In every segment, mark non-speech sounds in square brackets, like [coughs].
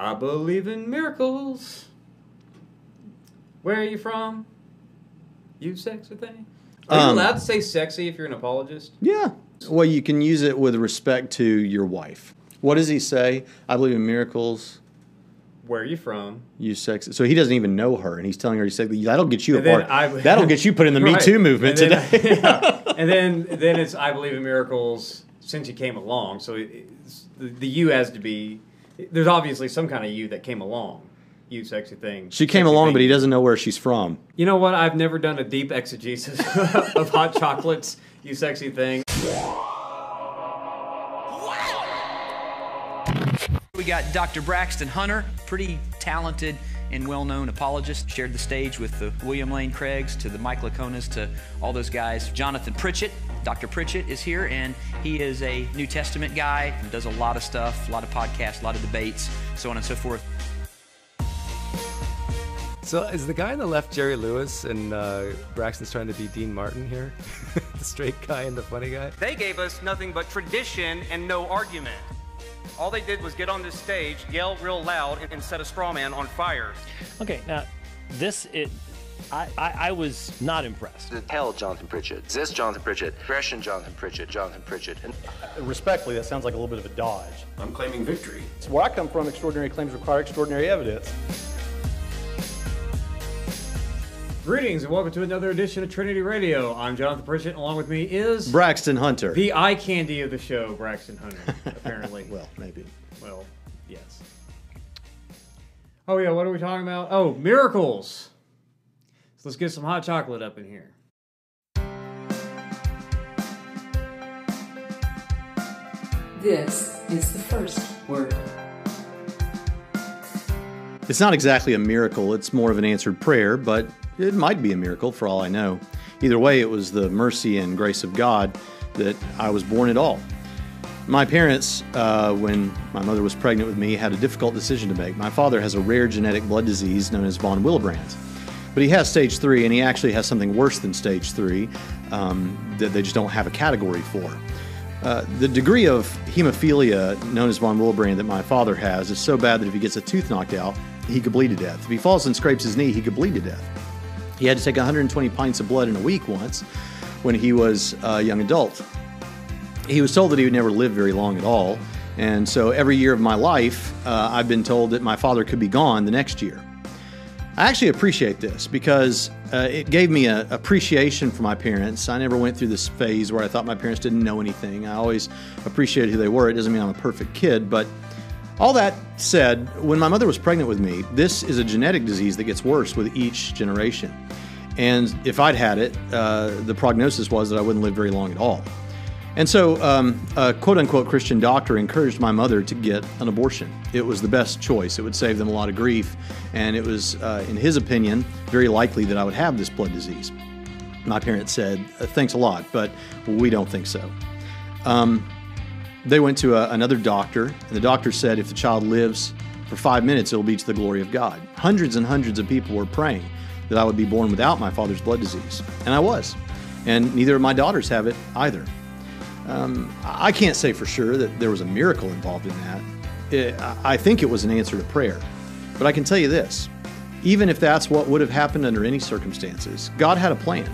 I believe in miracles. Where are you from? You sexy thing. Are you Um, allowed to say sexy if you're an apologist? Yeah. Well, you can use it with respect to your wife. What does he say? I believe in miracles. Where are you from? You sex. So he doesn't even know her, and he's telling her he's sexy. That'll get you And apart. I- That'll get you put in the [laughs] Me Too movement And then- today. [laughs] yeah. [laughs] And then then it's I believe in miracles since you came along. So it's, the, the you has to be. There's obviously some kind of you that came along. You sexy thing. she came Sexy along, thing. but he doesn't know where she's from. You know what? I've never done a deep exegesis [laughs] of hot chocolates. You sexy thing. We got Dr. Braxton Hunter, pretty talented and well-known apologist. Shared the stage with the William Lane Craigs to the Mike Liconas to all those guys. Jonathan Pritchett, Dr. Pritchett is here, and he is a New Testament guy. Does a lot of stuff, a lot of podcasts, a lot of debates, so on and so forth. So is the guy on the left Jerry Lewis and uh, Braxton's trying to be Dean Martin here? [laughs] the straight guy and the funny guy? They gave us nothing but tradition and no argument. All they did was get on this stage, yell real loud, and, and set a straw man on fire. Okay, now this it, I, I I was not impressed. The hell, Jonathan Pritchett. This Jonathan Pritchett. Gresham Jonathan Pritchett. Jonathan Pritchett. And Respectfully, that sounds like a little bit of a dodge. I'm claiming victory. It's Where I come from, extraordinary claims require extraordinary evidence. Greetings and welcome to another edition of Trinity Radio. I'm Jonathan Pritchett. Along with me is Braxton Hunter. the eye candy of the show, Braxton Hunter. [laughs] Apparently. well, maybe. Well, yes. Oh yeah, what are we talking about? Oh, miracles. So let's get some hot chocolate up in here. This is the first word. It's not exactly a miracle, it's more of an answered prayer, but it might be a miracle for all I know. Either way, it was the mercy and grace of God that I was born at all. My parents, uh, when my mother was pregnant with me, had a difficult decision to make. My father has a rare genetic blood disease known as von Willebrand. But he has stage three, and he actually has something worse than stage three um, that they just don't have a category for. Uh, the degree of hemophilia known as von Willebrand that my father has is so bad that if he gets a tooth knocked out, he could bleed to death. If he falls and scrapes his knee, he could bleed to death. He had to take 120 pints of blood in a week once when he was a young adult. He was told that he would never live very long at all, and so every year of my life, uh, I've been told that my father could be gone the next year. I actually appreciate this because uh, it gave me an appreciation for my parents. I never went through this phase where I thought my parents didn't know anything. I always appreciated who they were. It doesn't mean I'm a perfect kid, but all that said, when my mother was pregnant with me, this is a genetic disease that gets worse with each generation. And if I'd had it, uh, the prognosis was that I wouldn't live very long at all. And so, um, a quote unquote Christian doctor encouraged my mother to get an abortion. It was the best choice. It would save them a lot of grief. And it was, uh, in his opinion, very likely that I would have this blood disease. My parents said, "Uh, Thanks a lot, but we don't think so. Um, they went to a, another doctor, and the doctor said, If the child lives for five minutes, it'll be to the glory of God. Hundreds and hundreds of people were praying that I would be born without my father's blood disease. And I was. And neither of my daughters have it either. Um, I can't say for sure that there was a miracle involved in that. It, I think it was an answer to prayer. But I can tell you this even if that's what would have happened under any circumstances, God had a plan.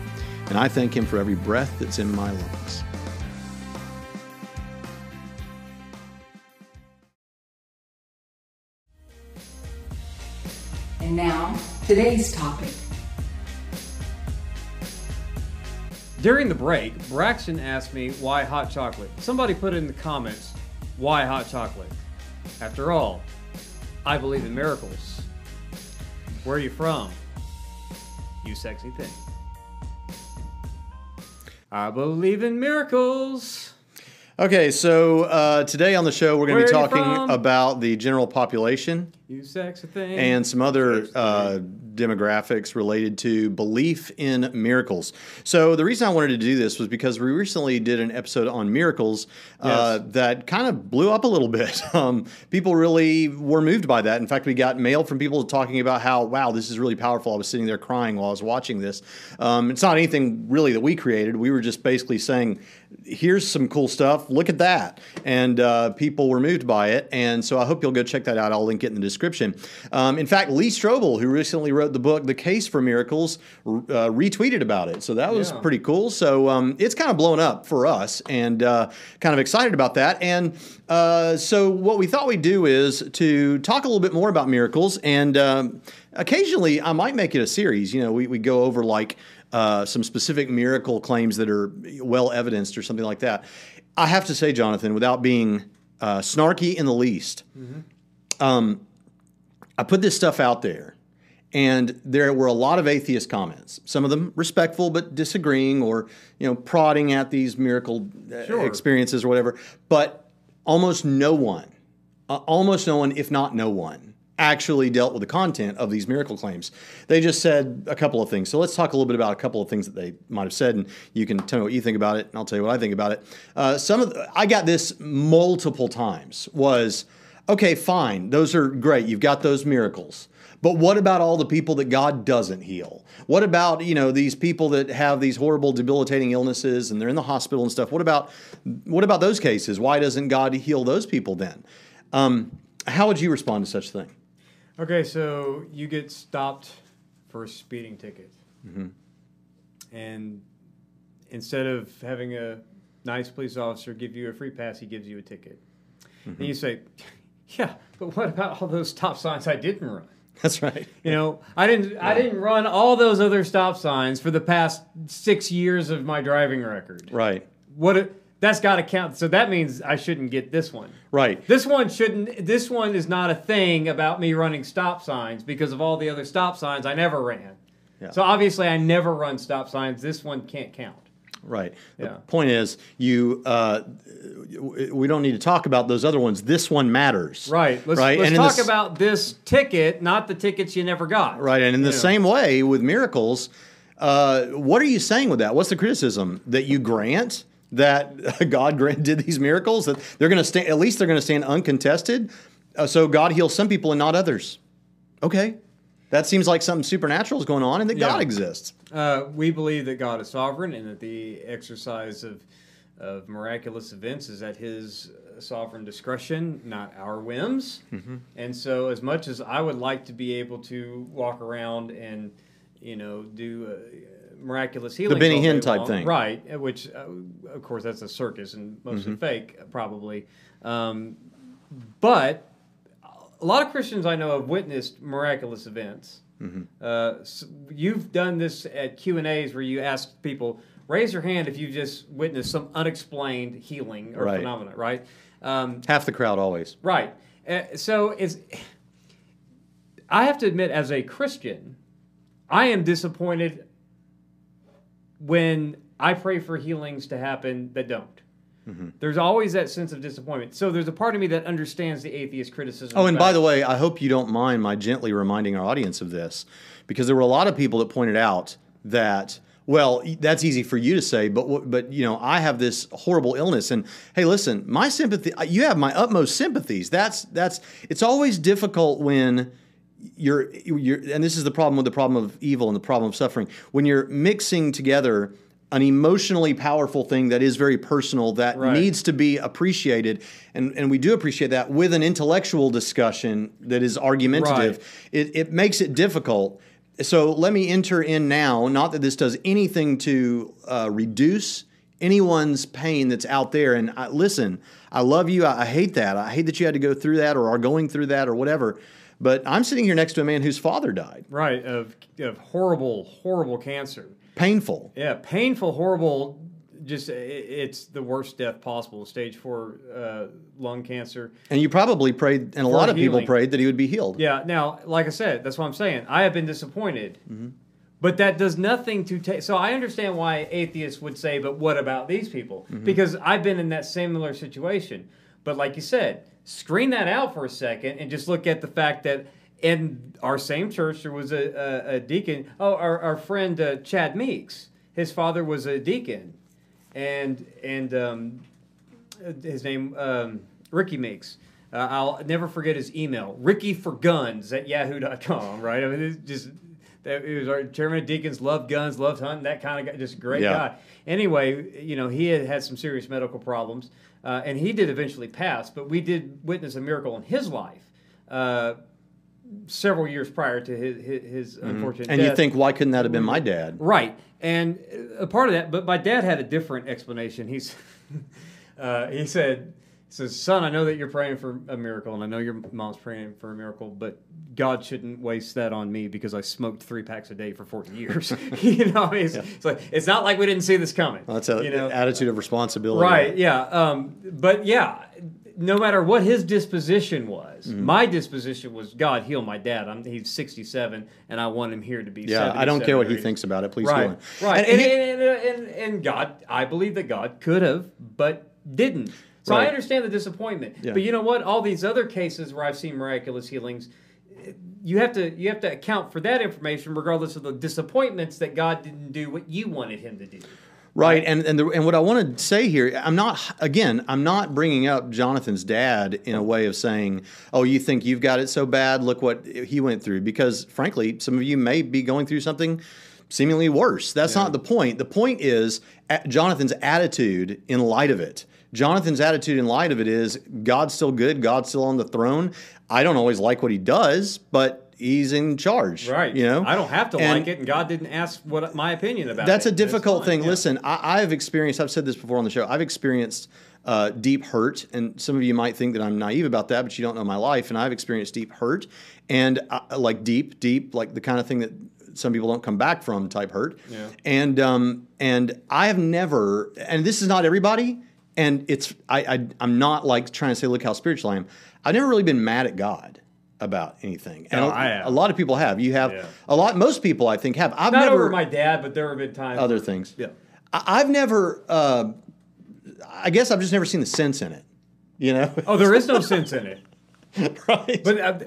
And I thank Him for every breath that's in my lungs. And now, today's topic. During the break, Braxton asked me why hot chocolate. Somebody put it in the comments, why hot chocolate? After all, I believe in miracles. Where are you from? You sexy thing. I believe in miracles. Okay, so uh, today on the show, we're going to be Where are you talking about the general population You sexy thing. and some other uh, demographics related to belief in miracles. So, the reason I wanted to do this was because we recently did an episode on miracles uh, that kind of blew up a little bit. [laughs] Um, people really were moved by that. In fact, we got mail from people talking about how, wow, this is really powerful. I was sitting there crying while I was watching this. Um, it's not anything really that we created. We were just basically saying, here's some cool stuff. Look at that. And uh, people were moved by it. And so I hope you'll go check that out. I'll link it in the description. Um, in fact, Lee Strobel, who recently wrote the book, The Case for Miracles, uh, retweeted about it. So that was Yeah. pretty cool. So um, it's kind of blown up for us and uh, kind of excited about that. And uh, so what we thought we'd do is to talk a little bit more about miracles. And um, occasionally I might make it a series. You know, we, we go over like, uh, some specific miracle claims that are well evidenced or something like that. I have to say, Jonathan, without being uh, snarky in the least, um, I put this stuff out there, and there were a lot of atheist comments. Some of them respectful but disagreeing, or you know, prodding at these miracle uh, Sure. experiences or whatever. But almost no one, uh, almost no one, if not no one, actually dealt with the content of these miracle claims. They just said a couple of things. So let's talk a little bit about a couple of things that they might have said, and you can tell me what you think about it, and I'll tell you what I think about it. Uh, some of the, I got this multiple times. Was okay, fine, those are great. You've got those miracles. But what about all the people that God doesn't heal? What about, you know, these people that have these horrible debilitating illnesses and they're in the hospital and stuff? What about what about those cases? Why doesn't God heal those people then? Um, how would you respond to such a thing? Okay, so you get stopped for a speeding ticket. Mm-hmm. And instead of having a nice police officer give you a free pass, he gives you a ticket. And mm-hmm. you say, Yeah, but what about all those stop signs I didn't run? That's right. You know, I didn't I didn't run all those other stop signs for the past six years of my driving record. Right. What that's got to count. So that means I shouldn't get this one. Right. This one shouldn't. This one is not a thing about me running stop signs because of all the other stop signs I never ran. Yeah. So obviously I never run stop signs. This one can't count. Right. The Yeah. point is, you uh, we don't need to talk about those other ones. This one matters. Right. Let's, right. let's and talk the s- about this ticket, not the tickets you never got. Right. And in the know. same way with miracles, uh, what are you saying with that? What's the criticism that you grant that [laughs] God did these miracles that they're going to stand? At least they're going to stand uncontested. Uh, so God heals some people and not others. Okay. That seems like something supernatural is going on and that Yeah. God exists. Uh, we believe that God is sovereign and that the exercise of, of miraculous events is at His uh, sovereign discretion, not our whims. Mm-hmm. And so, as much as I would like to be able to walk around and, you know, do uh, miraculous healing, The Benny Hinn type thing. right? uh, Which, uh, of course, that's a circus and mostly Mm-hmm. fake, probably. Um, but a lot of Christians I know have witnessed miraculous events. Mm-hmm. Uh, s you've done this at Q and A's where you ask people raise your hand if you just witnessed some unexplained healing or Right. phenomena, right? Um, Half the crowd always. right. Uh, so it's. I have to admit, as a Christian, I am disappointed when I pray for healings to happen that don't. Mm-hmm. There's always that sense of disappointment. So there's a part of me that understands the atheist criticism. Oh, and by the way, I hope you don't mind my gently reminding our audience of this, because there were a lot of people that pointed out that, well, that's easy for you to say, but but you know, I have this horrible illness, and hey, listen, my sympathy, you have my utmost sympathies. That's that's it's always difficult when you're you're, and this is the problem with the problem of evil and the problem of suffering. When you're mixing together an emotionally powerful thing that is very personal that Right. needs to be appreciated and, and we do appreciate that with an intellectual discussion that is argumentative it, it makes it difficult. So let me enter in now not that this does anything to uh, reduce anyone's pain that's out there. And I, listen i love you. I, I hate that. I hate that you had to go through that or are going through that or whatever but i'm sitting here next to a man whose father died right of of horrible, horrible cancer. painful Yeah, painful, horrible. Just it's the worst death possible. Stage four uh, lung cancer. and you probably prayed and a lot of people prayed that he would be healed Yeah. Now, like I said, that's what I'm saying. I have been disappointed, but that does nothing to take. So I understand why atheists would say, "But what about these people?" Because I've been in that similar situation. But like you said, screen that out for a second and just look at the fact that in our same church there was a, a, a deacon. Oh, our, our friend uh, Chad Meeks, his father was a deacon, and and um, his name um, Ricky Meeks. Uh, I'll never forget his email, Ricky for Guns at yahoo.com, right? I mean, it's just That he was our chairman of deacons, loved guns, loved hunting, that kind of guy, just great Yeah. guy. Anyway, you know, he had had some serious medical problems, uh, and he did eventually pass. But we did witness a miracle in his life. Uh, Several years prior to his his, his unfortunate Mm-hmm. And death. you think, why couldn't that have been my dad? Right. And a part of that, but my dad had a different explanation. He's, [laughs] uh, he said, he says, son, I know that you're praying for a miracle, and I know your mom's praying for a miracle, but God shouldn't waste that on me because I smoked three packs a day for 40 years. [laughs] you know, it's, it's like it's not like we didn't see this coming. Well, that's a you know? attitude of responsibility. Right. Yeah. Um, but yeah, no matter what his disposition was, Mm-hmm. my disposition was God heal my dad. I'm, he's 67, and I want him here to be. Yeah, I don't care what he thinks about it. Please right, heal him. Right. And- And, and and, and, and, God, I believe that God could have, but didn't. So I understand the disappointment. Yeah. But you know what? All these other cases where I've seen miraculous healings, you have to you have to account for that information, regardless of the disappointments that God didn't do what you wanted Him to do. Right, and and the, and what I want to say here, I'm not again, I'm not bringing up Jonathan's dad in a way of saying, "Oh, you think you've got it so bad? Look what he went through." Because frankly, some of you may be going through something seemingly worse. That's not the point. The point is Jonathan's attitude in light of it. Jonathan's attitude in light of it is God's still good, God's still on the throne. I don't always like what he does, but he's in charge. Right. You know, I don't have to And- like it, and God didn't ask what my opinion about that's it. a difficult thing. yeah. Listen, I, I've experienced. I've said this before on the show. I've experienced uh, deep hurt, and some of you might think that I'm naive about that, but you don't know my life. And I've experienced deep hurt, and uh, like deep, deep, like the kind of thing that some people don't come back from type hurt. Yeah. And um, and I have never, and this is not everybody, and it's I, I I'm not like trying to say look how spiritual I am. I've never really been mad at God about anything, and No, a, I have. a lot of people have. You have Yeah. a lot. Most people, I think, have. I've Not never over my dad, but there have been times. other things. Yeah. I- I've never. Uh, I guess I've just never seen the sense in it. You know. Oh, there is no sense in it. [laughs] right. But uh,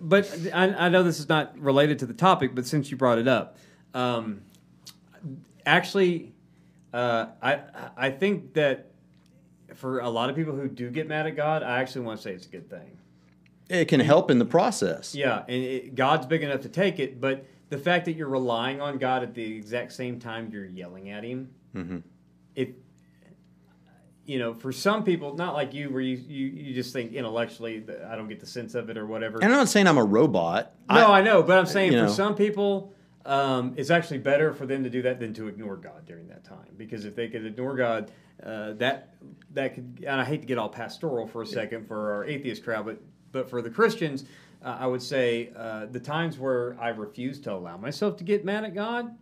but I, I know this is not related to the topic, but since you brought it up, um, actually, uh, I I think that for a lot of people who do get mad at God, I actually want to say it's a good thing. it can help in the process. Yeah, and it, God's big enough to take it, but the fact that you're relying on God at the exact same time you're yelling at Him, Mm-hmm. it, you know, for some people, not like you, where you, you, you just think intellectually I don't get the sense of it or whatever. And I'm not saying I'm a robot. no, I, know, but I'm saying for know. some people, um, it's actually better for them to do that than to ignore God during that time. Because if they could ignore God, uh, that that could. And I hate to get all pastoral for a second for our atheist crowd, but but for the Christians, uh, I would say uh, the times where I refuse to allow myself to get mad at God.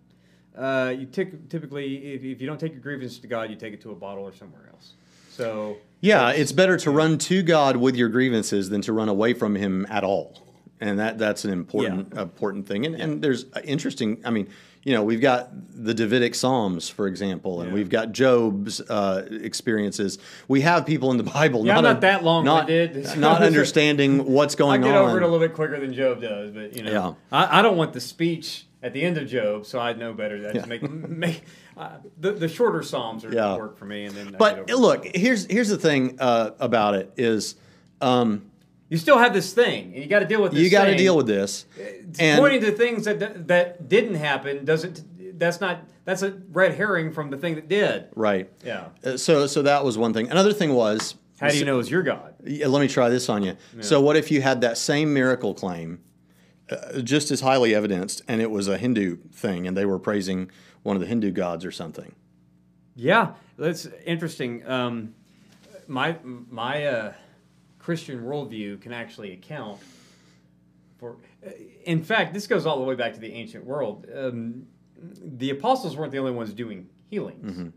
Uh, you tic- typically, if, if you don't take your grievance to God, you take it to a bottle or somewhere else. So Yeah, it's better to run to God with your grievances than to run away from Him at all. And that that's an important important thing. And, and there's uh, interesting. I mean, you know, we've got the Davidic Psalms, for example, and Yeah. we've got Job's uh, experiences. We have people in the Bible. Yeah, not not that long-winded. not, not [laughs] understanding what's going on. I get on. over it a little bit quicker than Job does, but you know, Yeah. I, I don't want the speech at the end of Job, so I know better. That Yeah. make make uh, the the shorter psalms are Yeah. work for me, and then. But it. look, here's here's the thing uh, about it is um, you still have this thing, and you got to deal with. This you got to deal with this. And pointing to things that that didn't happen doesn't. That's not. That's a red herring from the thing that did. right. Yeah. Uh, so so that was one thing. Another thing was How do you know it's your God? Yeah, let me try this on you. So, what if you had that same miracle claim, uh, just as highly evidenced, and it was a Hindu thing, and they were praising one of the Hindu gods or something? Yeah, that's interesting. Um, my my uh, Christian worldview can actually account for. uh, In fact, this goes all the way back to the ancient world. Um, the apostles weren't the only ones doing healings.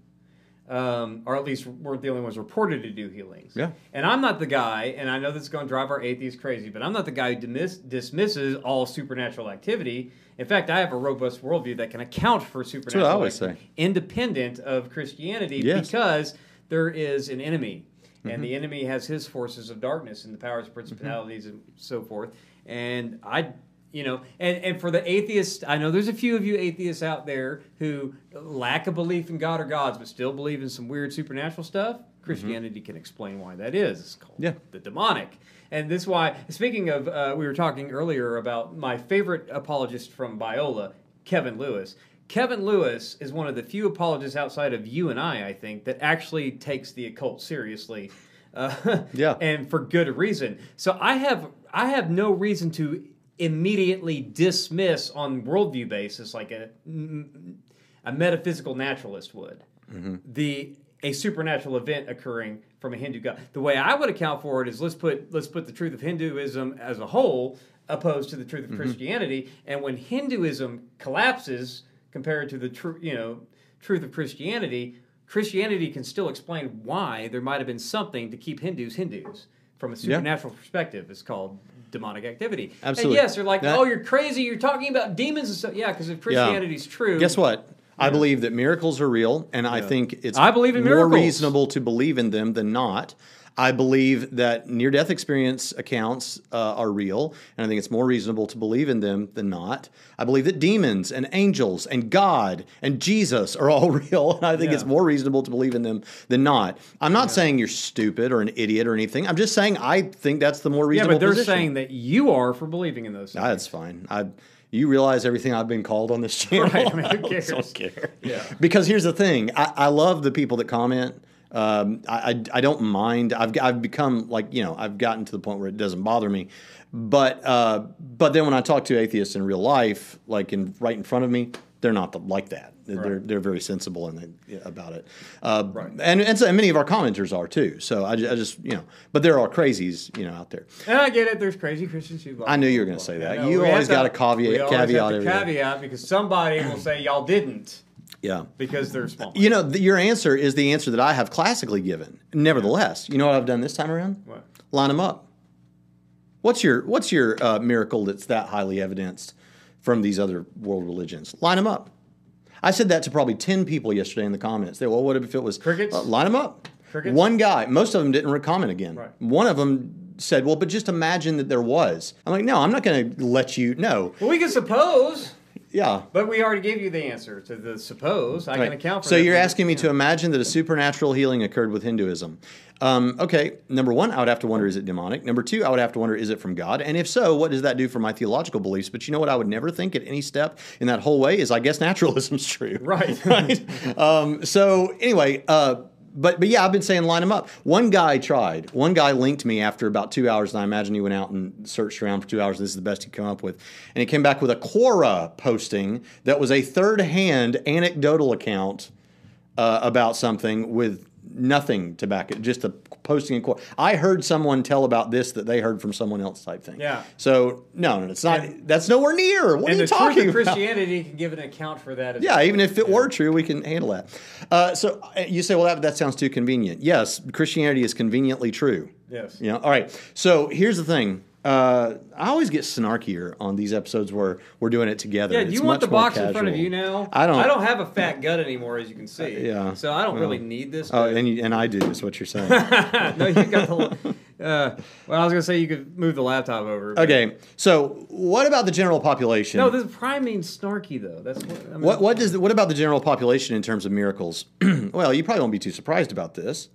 Um, or at least weren't the only ones reported to do healings. Yeah. And I'm not the guy, and I know this is going to drive our atheists crazy, but I'm not the guy who dismiss, dismisses all supernatural activity. In fact, I have a robust worldview that can account for supernatural I always activity say. independent of Christianity Yes. because there is an enemy. Mm-hmm. And the enemy has his forces of darkness and the powers, of principalities, and so forth. And I, you know, and, and for the atheists, I know there's a few of you atheists out there who lack a belief in God or gods, but still believe in some weird supernatural stuff. Christianity can explain why that is. It's called Yeah. the demonic. And this is why, speaking of, uh, we were talking earlier about my favorite apologist from Biola, Kevin Lewis. Kevin Lewis is one of the few apologists outside of you and I, I think, that actually takes the occult seriously. [laughs] Uh, Yeah. and for good reason. So I have I have no reason to immediately dismiss on worldview basis like a a metaphysical naturalist would the a supernatural event occurring from a Hindu god. The way I would account for it is let's put let's put the truth of Hinduism as a whole opposed to the truth of Christianity, and when Hinduism collapses compared to the true you know truth of Christianity, Christianity can still explain why there might have been something to keep Hindus Hindus from a supernatural perspective. It's called demonic activity. Absolutely. And yes, they're like, That- oh, you're crazy. You're talking about demons and stuff. Yeah, because if Christianity's true, Guess what? I believe that miracles are real, and I think it's I believe in more miracles. reasonable to believe in them than not. I believe that near death experience accounts uh, are real, and I think it's more reasonable to believe in them than not. I believe that demons and angels and God and Jesus are all [laughs] real, and I think it's more reasonable to believe in them than not. I'm not saying you're stupid or an idiot or anything. I'm just saying I think that's the more Yeah, reasonable but they're position. saying that you are for believing in those things. Ah, That's fine. I you realize everything I've been called on this [laughs] channel. Right, I mean, who [laughs] I cares? don't care. Yeah. Because here's the thing. I, I love the people that comment. Um, I, I I don't mind. I've I've become like you know I've gotten to the point where it doesn't bother me. But uh, but then when I talk to atheists in real life, like in right in front of me, they're not the, like that. They're they're very sensible and about it. Uh, Right. And and, so, and many of our commenters are too. So I, I just you know, but there are crazies you know out there. And I get it. There's crazy Christians who. blah, I knew you were gonna say that. You always got a caveat- caveat to everything. caveat because somebody will say y'all didn't Yeah. because they're small. You know, th- your answer is the answer that I have classically given. Nevertheless, you know what I've done this time around? What? Line them up. What's your What's your uh, miracle that's that highly evidenced from these other world religions? Line them up. I said that to probably ten people yesterday in the comments. They, well, what if it was Crickets? Uh, line them up. Crickets? One guy. Most of them didn't comment again. Right. One of them said, "Well, but just imagine that there was." I'm like, "No, I'm not going to let you know." Well, we can suppose, Yeah. but we already gave you the answer to the suppose. I Right. can account for. It. So you're asking me to imagine that a supernatural healing occurred with Hinduism. Um, okay, number one, I would have to wonder is it demonic? Number two, I would have to wonder is it from God? And if so, what does that do for my theological beliefs? But you know what? I would never think at any step in that whole way is I guess [laughs] naturalism's true. Right. [laughs] right. [laughs] Um, so anyway, uh, but but yeah, I've been saying line them up. One guy tried. One guy linked me after about two hours, and I imagine he went out and searched around for two hours. This is the best he come up with, and he came back with a Quora posting that was a third-hand anecdotal account uh, about something with nothing to back it, just a posting in court. I heard someone tell about this that they heard from someone else type thing. Yeah. So no, no, it's not. And- that's nowhere near. What are you talking about? Christianity can give an account for that. As Yeah, even if it Yeah. were true, we can handle that. Uh, so uh, you say, well, that, that sounds too convenient. Yes, Christianity is conveniently true. Yes. You know, all right. So here's the thing. Uh, I always get snarkier on these episodes where we're doing it together. Yeah, do you want the box in front of you now? I don't. I don't have a fat gut anymore, as you can see. yeah. So I don't Well. really need this. Oh, but- and, you, and I do, is what you're saying. [laughs] no, you got the. Uh, well, I was gonna say you could move the laptop over. but- okay, so what about the general population? No, this prime means snarky though. That's what. I mean, What what does what about the general population in terms of miracles? [clears throat] well, you probably won't be too surprised about this.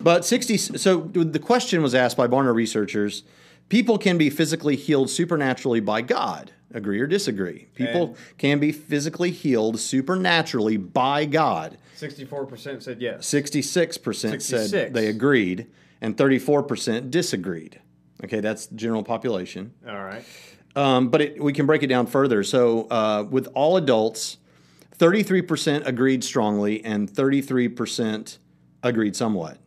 But 60 so the question was asked by Barna researchers, people can be physically healed supernaturally by God. Agree or disagree? People And- can be physically healed supernaturally by God. Sixty-four percent said yes. 66% said they agreed and 34% disagreed. Okay, that's general population. All right. Um, but it, we can break it down further. So, uh, with all adults, 33% agreed strongly and 33% agreed somewhat.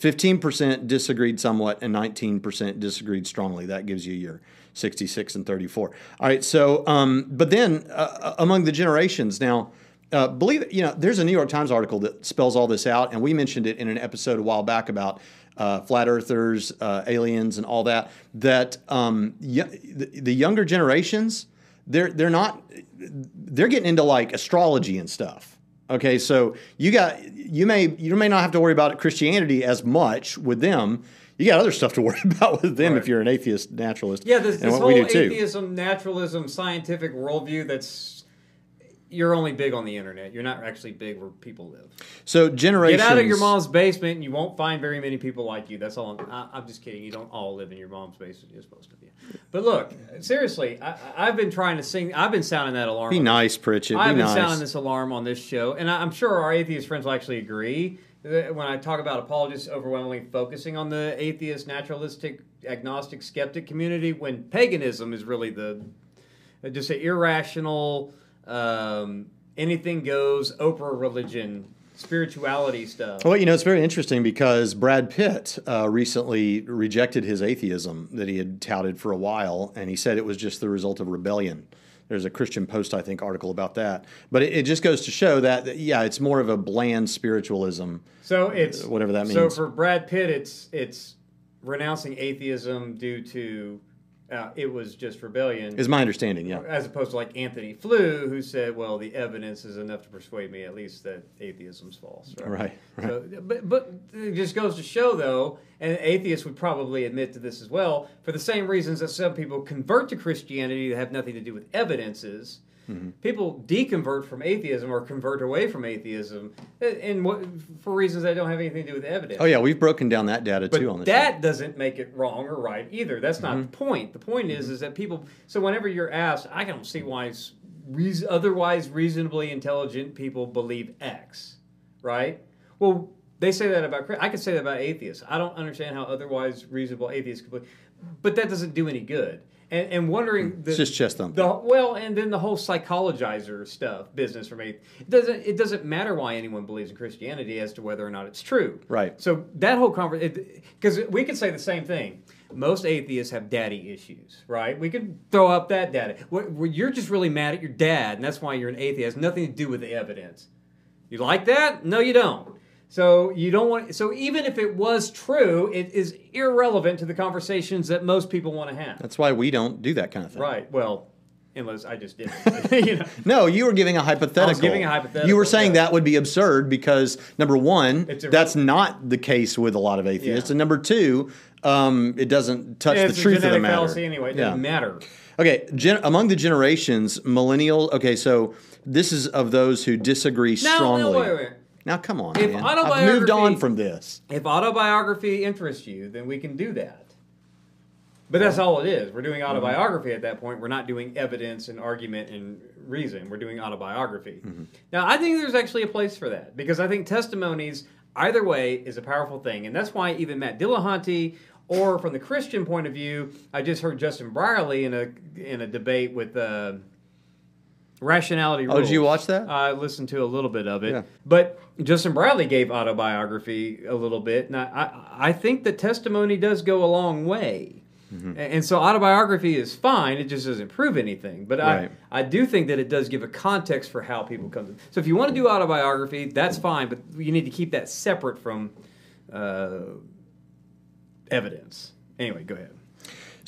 15% disagreed somewhat and 19% disagreed strongly. That gives you your 66 and 34. All right. So, um, but then uh, among the generations now, uh, believe it, you know, there's a New York Times article that spells all this out, and we mentioned it in an episode a while back about uh, flat earthers, uh, aliens, and all that. That um, y- the, the younger generations, they're they're not, they're getting into like astrology and stuff. Okay, so you got you may you may not have to worry about Christianity as much with them. You got other stuff to worry [laughs] about with them if you're an atheist naturalist. Yeah, this, this whole atheism, naturalism, scientific worldview that's you're only big on the internet. You're not actually big where people live. So generations. Get out of your mom's basement, and you won't find very many people like you. That's all. I'm, I, I'm just kidding. You don't all live in your mom's basement. You're supposed to be. But look, seriously, I, I've been trying to sing. I've been sounding that alarm. Be nice, Pritchett. Be I've been nice. sounding this alarm on this show, and I- I'm sure our atheist friends will actually agree. that When I talk about apologists overwhelmingly focusing on the atheist, naturalistic, agnostic, skeptic community, when paganism is really the just an irrational, um, anything goes, Oprah religion, spirituality stuff. Well, you know, it's very interesting because Brad Pitt uh, recently rejected his atheism that he had touted for a while, and he said it was just the result of rebellion. There's a Christian Post, I think, article about that. But it, it just goes to show that, yeah, it's more of a bland spiritualism. So it's whatever that means. So for Brad Pitt, it's it's renouncing atheism due to uh, it was just rebellion. Is my understanding, yeah. As opposed to like Antony Flew, who said, "Well, the evidence is enough to persuade me at least that atheism's false." Right, right. So, but but it just goes to show, though, and atheists would probably admit to this as well, for the same reasons that some people convert to Christianity that have nothing to do with evidences. Mm-hmm. People deconvert from atheism or convert away from atheism, and what for reasons that don't have anything to do with evidence. Oh, yeah, we've broken down that data But too on that doesn't make it wrong or right either. That's not Mm-hmm. the point. The point is, is that people. So whenever you're asked, I don't see why reas otherwise reasonably intelligent people believe X, right? Well, they say that about. I could say that about atheists. I don't understand how otherwise reasonable atheists could believe, but that doesn't do any good. And, and wondering hmm. the, It's just chest thumping. the well, and then the whole psychologizer stuff business from ath- it doesn't it doesn't matter why anyone believes in Christianity as to whether or not it's true. Right. So that whole conversation, because we could say the same thing. Most atheists have daddy issues, right? We could throw up that data. You're just really mad at your dad, and that's why you're an atheist. It has nothing to do with the evidence. You like that? No, you don't. So you don't want. So even if it was true, it is irrelevant to the conversations that most people want to have. That's why we don't do that kind of thing. Right. Well, unless I just did. [laughs] [laughs] you know. No, you were giving a hypothetical. giving a hypothetical, You were saying yeah. that would be absurd because number one, that's not the case with a lot of atheists, Yeah. and number two, um, it doesn't touch it's the truth of the matter. fallacy anyway. It Yeah. doesn't matter. Okay, gen- among the generations, millennial. Okay, so this is of those who disagree No, strongly. no, wait, wait. Now, come on, If man. I've moved on from this. If autobiography interests you, then we can do that. But that's all it is. We're doing autobiography at that point. We're not doing evidence and argument and reason. We're doing autobiography. Now, I think there's actually a place for that because I think testimonies, either way, is a powerful thing. And that's why even Matt Dillahunty, or from the Christian point of view, I just heard Justin Brierley in a in a debate with uh, Rationality Oh, did you watch that? I listened to a little bit of it. Yeah. But Justin Brierley gave autobiography a little bit, and I, I, I think the testimony does go a long way. Mm-hmm. And so autobiography is fine; it just doesn't prove anything. But Right. I, I do think that it does give a context for how people come. to So if you want to do autobiography, that's fine, but you need to keep that separate from uh, evidence. Anyway, go ahead.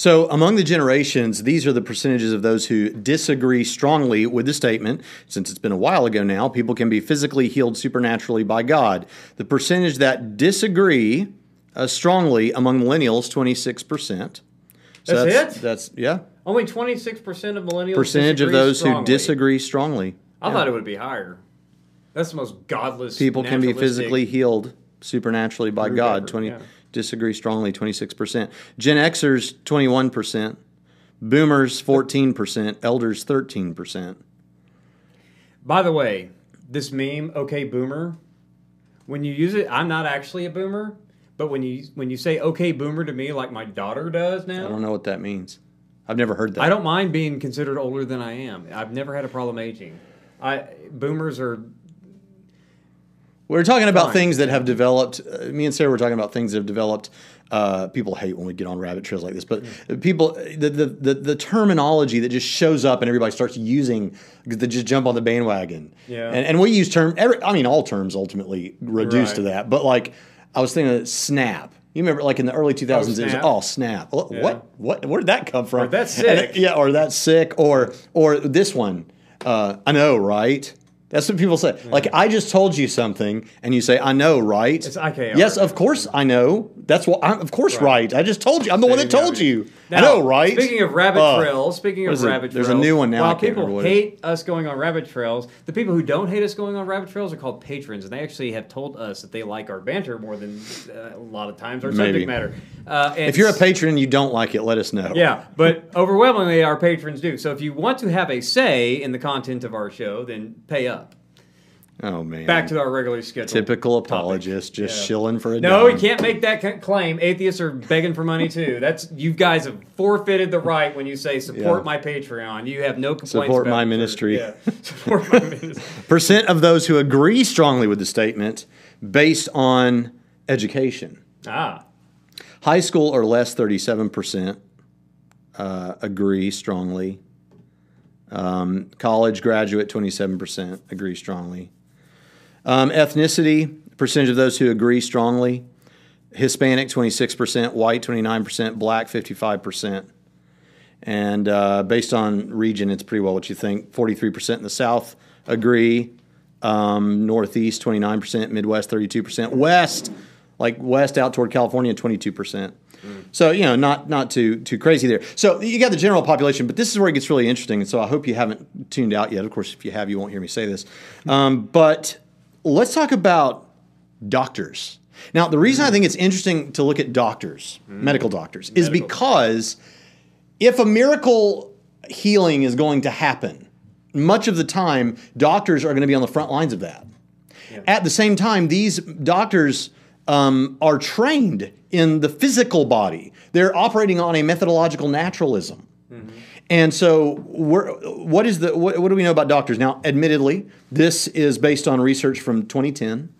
So, among the generations, these are the percentages of those who disagree strongly with the statement. Since it's been a while ago now, people can be physically healed supernaturally by God. The percentage that disagree uh, strongly among millennials, 26%. So That's it? That's, yeah. Only twenty six percent of millennials. Percentage of those who disagree strongly. I thought it would be higher. That's the most godless. People can be physically healed supernaturally by God. effort, 20 yeah. Disagree strongly 26%. Gen Xers 21%. Boomers 14%, elders 13%. By the way, this meme, "Okay, Boomer," when you use it, I'm not actually a boomer, but when you when you say "Okay, Boomer" to me, like my daughter does now, I don't know what that means. I've never heard that. I don't mind being considered older than I am. I've never had a problem aging. I boomers are We're talking about Fine. things that have developed. Uh, me and Sarah were talking about things that have developed. Uh, people hate when we get on rabbit trails like this, but Mm. people, the, the the the terminology that just shows up and everybody starts using, they just jump on the bandwagon. Yeah. and, and we use term. Every, I mean, all terms ultimately reduce to that. But like, I was thinking of snap. You remember, like in the early 2000s, it was snap. oh snap. What, Yeah. what what where did that come from? Or that's sick. yeah, or that's sick, or or this one. Uh, I know, right? That's what people say. Like I just told you something, and you say, "I know, right?" It's IKR. Yes, of course I know. That's what. I'm of course right. Right. I just told you. I'm the one that There you you. I know, right? Speaking of rabbit Uh, trails, speaking of rabbit it? rabbit There's a new one now, While people what it hate us going on rabbit trails, the people who don't hate us going on rabbit trails are called patrons, and they actually have told us that they like our banter more than uh, a lot of times our Maybe. subject matter. Uh, and If you're a patron and you don't like it, let us know. yeah, but overwhelmingly our patrons do. So if you want to have a say in the content of our show, then pay up. Oh man. Back to our regularly scheduled. typical apologist, just Yeah. shilling for a No, dime. we can't make that claim. Atheists are begging for money too. That's you guys have forfeited the right when you say support Yeah. my Patreon. You have no complaints. Support my ministry. Yeah. [laughs] support my ministry. [laughs] Percent of those who agree strongly with the statement based on education. Ah, High school or less, 37% uh, agree strongly. Um, college graduate, 27% agree strongly. Um, ethnicity, percentage of those who agree strongly. Hispanic, 26%, white, 29%, black, 55%. And uh, based on region, it's pretty well what you think. 43% in the South agree. Um, Northeast, 29%. Midwest, 32%. West, like West out toward California, 22%. So you know, not not too too crazy there. So you got the general population, but this is where it gets really interesting. And so I hope you haven't tuned out yet. Of course, if you have, you won't hear me say this. Um, but let's talk about doctors. Now, the reason I hmm. think it's interesting to look at doctors, hmm. medical doctors, is because if a miracle healing is going to happen, much of the time, doctors are going to be on the front lines of that. At the same time, these doctors um, are trained in the physical body. They're operating on a methodological naturalism. Mm-hmm. And so, what is the what, what do we know about doctors now? Admittedly, this is based on research from 2010,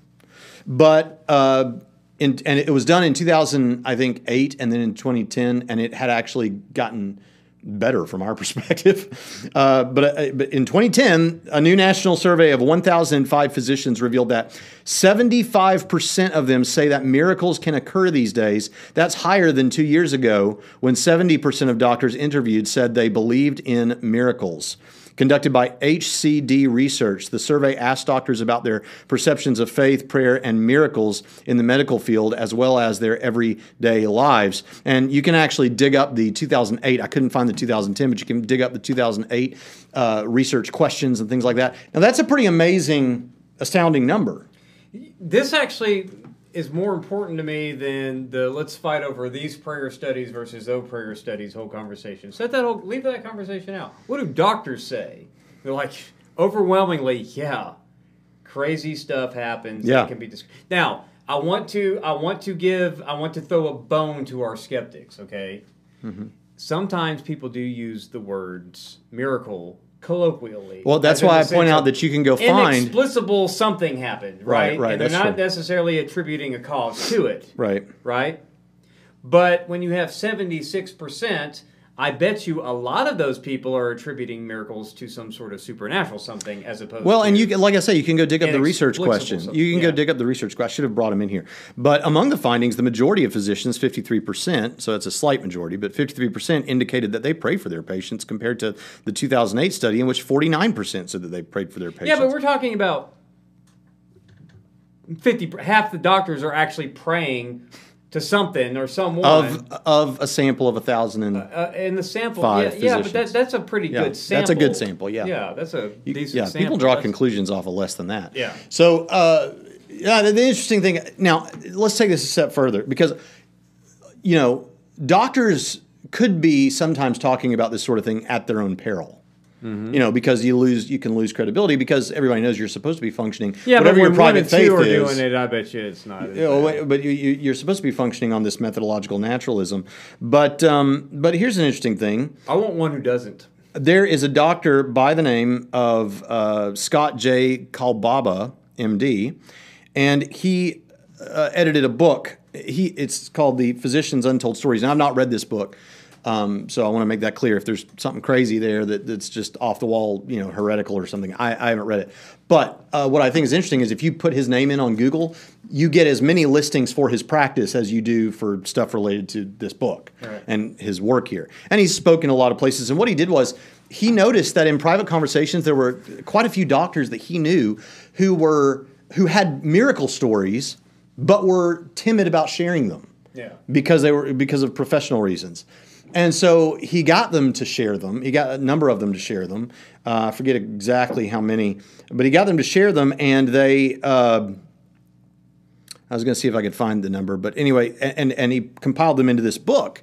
but uh, in, and it was done in 2000, I think eight, and then in 2010, and it had actually gotten better from our [laughs] perspective. Uh, but, uh, but in 2010, a new national survey of 1,005 physicians revealed that 75% of them say that miracles can occur these days. That's higher than two years ago when 70% of doctors interviewed said they believed in miracles. Conducted by HCD Research, the survey asked doctors about their perceptions of faith, prayer, and miracles in the medical field, as well as their everyday lives. And you can actually dig up the 2008, I couldn't find the 2010, but you can dig up the 2008 uh, research questions and things like that. Now, that's a pretty amazing, astounding number. this actually is more important to me than the let's fight over these prayer studies versus those prayer studies whole conversation. Set that whole leave that conversation out. What do doctors say? They're like overwhelmingly, yeah, crazy stuff happens. Yeah. that can be dis- now. I want to I want to give I want to throw a bone to our skeptics. Okay, Mm-hmm. sometimes people do use the words miracle colloquially. Well, that's why I point out that you can go find. inexplicable something happened, Right, right? right, And they're not true. necessarily attributing a cause to it, Right. right? But when you have 76%, I bet you a lot of those people are attributing miracles to some sort of supernatural something as opposed Well, and you can, like I say, you can go dig up the research question. something, You can go dig up the research question. I should have brought him in here. But among the findings, the majority of physicians, 53%, so that's a slight majority, but 53% indicated that they pray for their patients compared to the 2008 study in which 49% said that they prayed for their patients. Yeah, but we're talking about 50 half the doctors are actually praying to something or someone of of a sample of a thousand and uh, in the sample. Five yeah, yeah, but that, that's a pretty Yeah, good sample. that's a good sample, yeah. Yeah, that's a decent yeah, sample. people draw That's- conclusions off of less than that. Yeah. So, uh, yeah, the, the interesting thing now, let's take this a step further because, you know, doctors could be sometimes talking about this sort of thing at their own peril. Mm-hmm. You know, because you lose, you can lose credibility because everybody knows you're supposed to be functioning. Yeah, whatever but your private faith two are is. doing it, I bet you it's not. You know, but you, you, you're supposed to be functioning on this methodological naturalism. But um, but here's an interesting thing. I want one who doesn't. There is a doctor by the name of uh, Scott J. Kolbaba, MD, and he uh, edited a book. He it's called The Physician's Untold Stories. And I've not read this book, um, so I want to make that clear. If there's something crazy there that, that's just off the wall, you know, heretical or something, I, I haven't read it. But uh, what I think is interesting is if you put his name in on Google, you get as many listings for his practice as you do for stuff related to this book Right. and his work here. And he's spoken a lot of places. And what he did was he noticed that in private conversations there were quite a few doctors that he knew who were who had miracle stories but were timid about sharing them Yeah. because they were because of professional reasons. And so he got them to share them. He got a number of them to share them. Uh, I forget exactly how many, but he got them to share them, and they. Uh, I was going to see if I could find the number, but anyway, and and he compiled them into this book,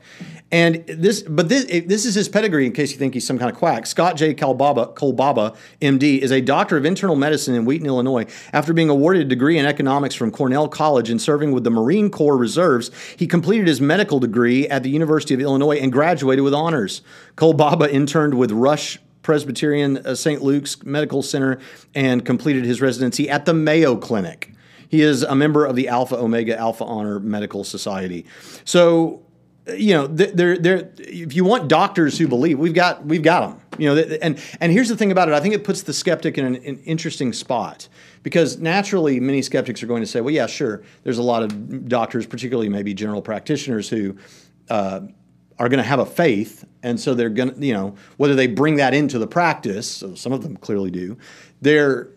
and this, but this this is his pedigree. In case you think he's some kind of quack, Scott J. Kolbaba, Kolbaba, M.D., is a doctor of internal medicine in Wheaton, Illinois. After being awarded a degree in economics from Cornell College and serving with the Marine Corps Reserves, he completed his medical degree at the University of Illinois and graduated with honors. Kolbaba interned with Rush Presbyterian uh, St. Luke's Medical Center and completed his residency at the Mayo Clinic. He is a member of the Alpha Omega Alpha Honor Medical Society. So, you know, there, there. If you want doctors who believe, we've got, we've got them. You know, and and here's the thing about it. I think it puts the skeptic in an, an interesting spot because naturally, many skeptics are going to say, well, yeah, sure. There's a lot of doctors, particularly maybe general practitioners, who. Uh, are going to have a faith, and so they're going to, you know, whether they bring that into the practice, so some of them clearly do, they're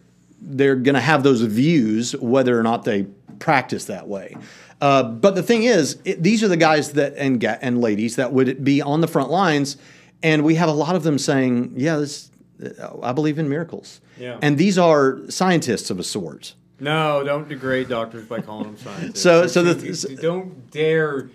they're going to have those views whether or not they practice that way. Uh, but the thing is, it, these are the guys that and and ladies that would be on the front lines, and we have a lot of them saying, "Yeah, this, I believe in miracles." Yeah. And these are scientists of a sort. No, don't degrade doctors by calling them scientists. So- so the- You- you don't dare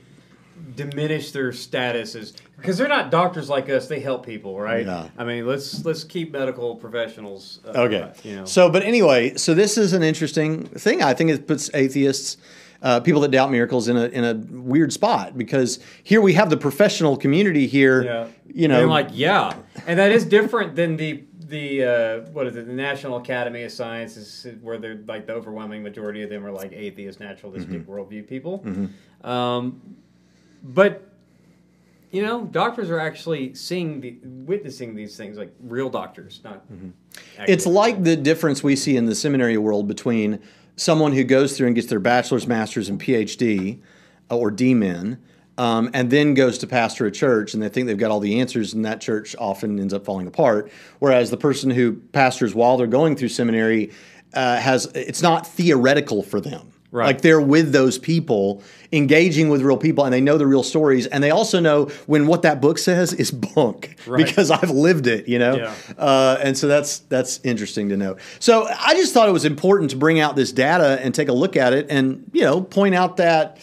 diminish their status as because they're not doctors like us. They help people, right? Yeah. I mean, let's let's keep medical professionals. Uh, Okay. You know. So, but anyway, so this is an interesting thing. I think it puts atheists, uh, people that doubt miracles, in a in a weird spot because here we have the professional community here. Yeah. You know, and like yeah, and that is different than the the uh, what is it? The National Academy of Sciences, where they're like the overwhelming majority of them are like atheist, naturalistic Mm-hmm. worldview people. Um, but you know, doctors are actually seeing the witnessing these things like real doctors, not. Mm-hmm. it's like the difference we see in the seminary world between someone who goes through and gets their bachelor's, master's, and PhD, uh, or D-min, um, and then goes to pastor a church, and they think they've got all the answers, and that church often ends up falling apart. Whereas the person who pastors while they're going through seminary uh, has it's not theoretical for them. Right. Like they're with those people, engaging with real people, and they know the real stories, and they also know when what that book says is bunk Right. because I've lived it, you know. Yeah. Uh, and so that's that's interesting to know. So I just thought it was important to bring out this data and take a look at it, and you know, point out that